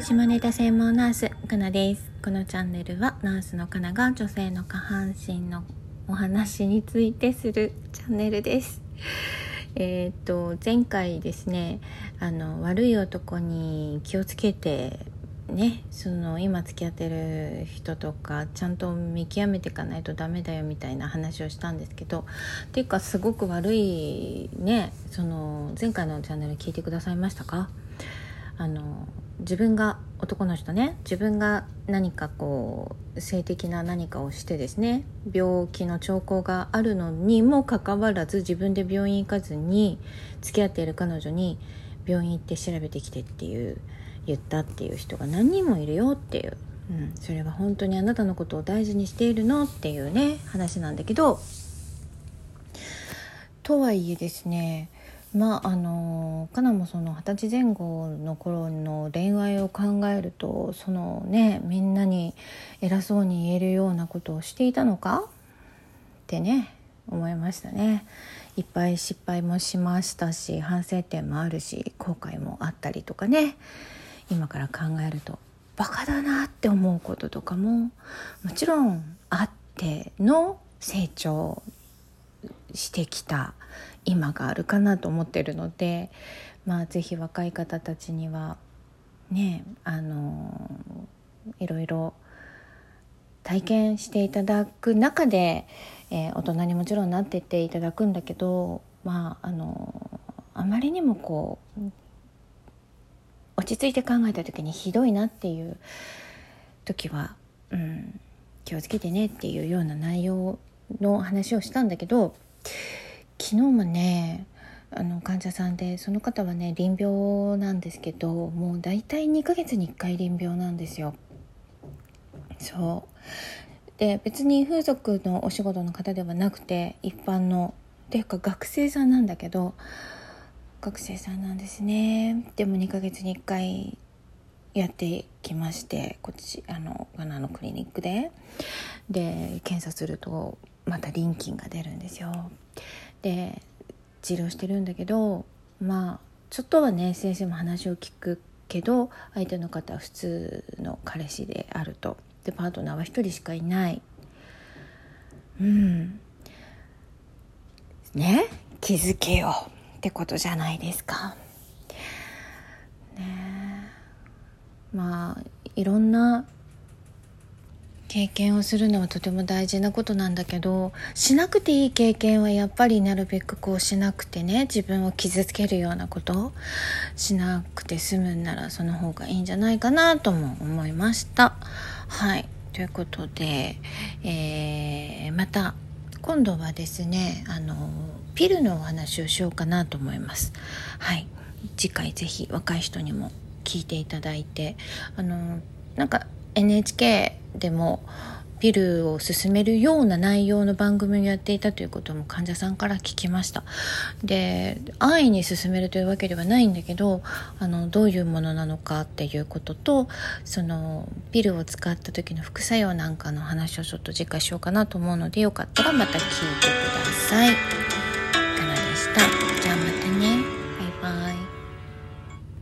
下ネタ専門ナースかなです。このチャンネルはナースのかなが女性の下半身のお話についてするチャンネルです。えー、っと前回ですねあの悪い男に気をつけてねその今付き合ってる人とかちゃんと見極めていかないとダメだよみたいな話をしたんですけどっていうかすごく悪いねその前回のチャンネル聞いてくださいましたか？あの自分が男の人ね自分が何かこう性的な何かをしてですね病気の兆候があるのにもかかわらず自分で病院行かずに付き合っている彼女に病院行って調べてきてっていう言ったっていう人が何人もいるよっていう、うん、それは本当にあなたのことを大事にしているのっていうね話なんだけど。とはいえですねまああのかなもその二十歳前後の頃の恋愛を考えるとそのねみんなに偉そうに言えるようなことをしていたのか？ってね思いましたね。いっぱい失敗もしましたし反省点もあるし後悔もあったりとかね。今から考えるとバカだなって思うこととかももちろんあっての成長してきた今があるかなと思ってるのでまあ是非若い方たちにはねあのいろいろ体験していただく中で、えー、大人にもちろんなってっていただくんだけどまああのあまりにもこう落ち着いて考えた時にひどいなっていう時は、うん、気をつけてねっていうような内容の話をしたんだけど昨日もねあの患者さんでその方はね臨病なんですけどもう大体2ヶ月に1回臨病なんですよ。そうで別に風俗のお仕事の方ではなくて一般のっていうか学生さんなんだけど学生さんなんですね。でも2ヶ月に1回やってきましてこっちあのガナのクリニックで。で検査するとまた臨筋が出るんですよ。で治療してるんだけどまあちょっとはね先生も話を聞くけど相手の方は普通の彼氏であると。でパートナーは1人しかいない。うん。ね？気づけよ。ってことじゃないですか。ねまあいろんな経験をするのはとても大事なことなんだけどしなくていい経験はやっぱりなるべくこうしなくてね自分を傷つけるようなことしなくて済むんならその方がいいんじゃないかなとも思いました。はい。ということで、えー、また今度はですねあのピルのお話をしようかなと思います。はい次回ぜひ若い人にも聞いていただいてあのなんか NHK でもピルを勧めるような内容の番組をやっていたということも患者さんから聞きましたで安易に進めるというわけではないんだけどあのどういうものなのかっていうこととそのピルを使った時の副作用なんかの話をちょっと次回しようかなと思うのでよかったらまた聞いてください。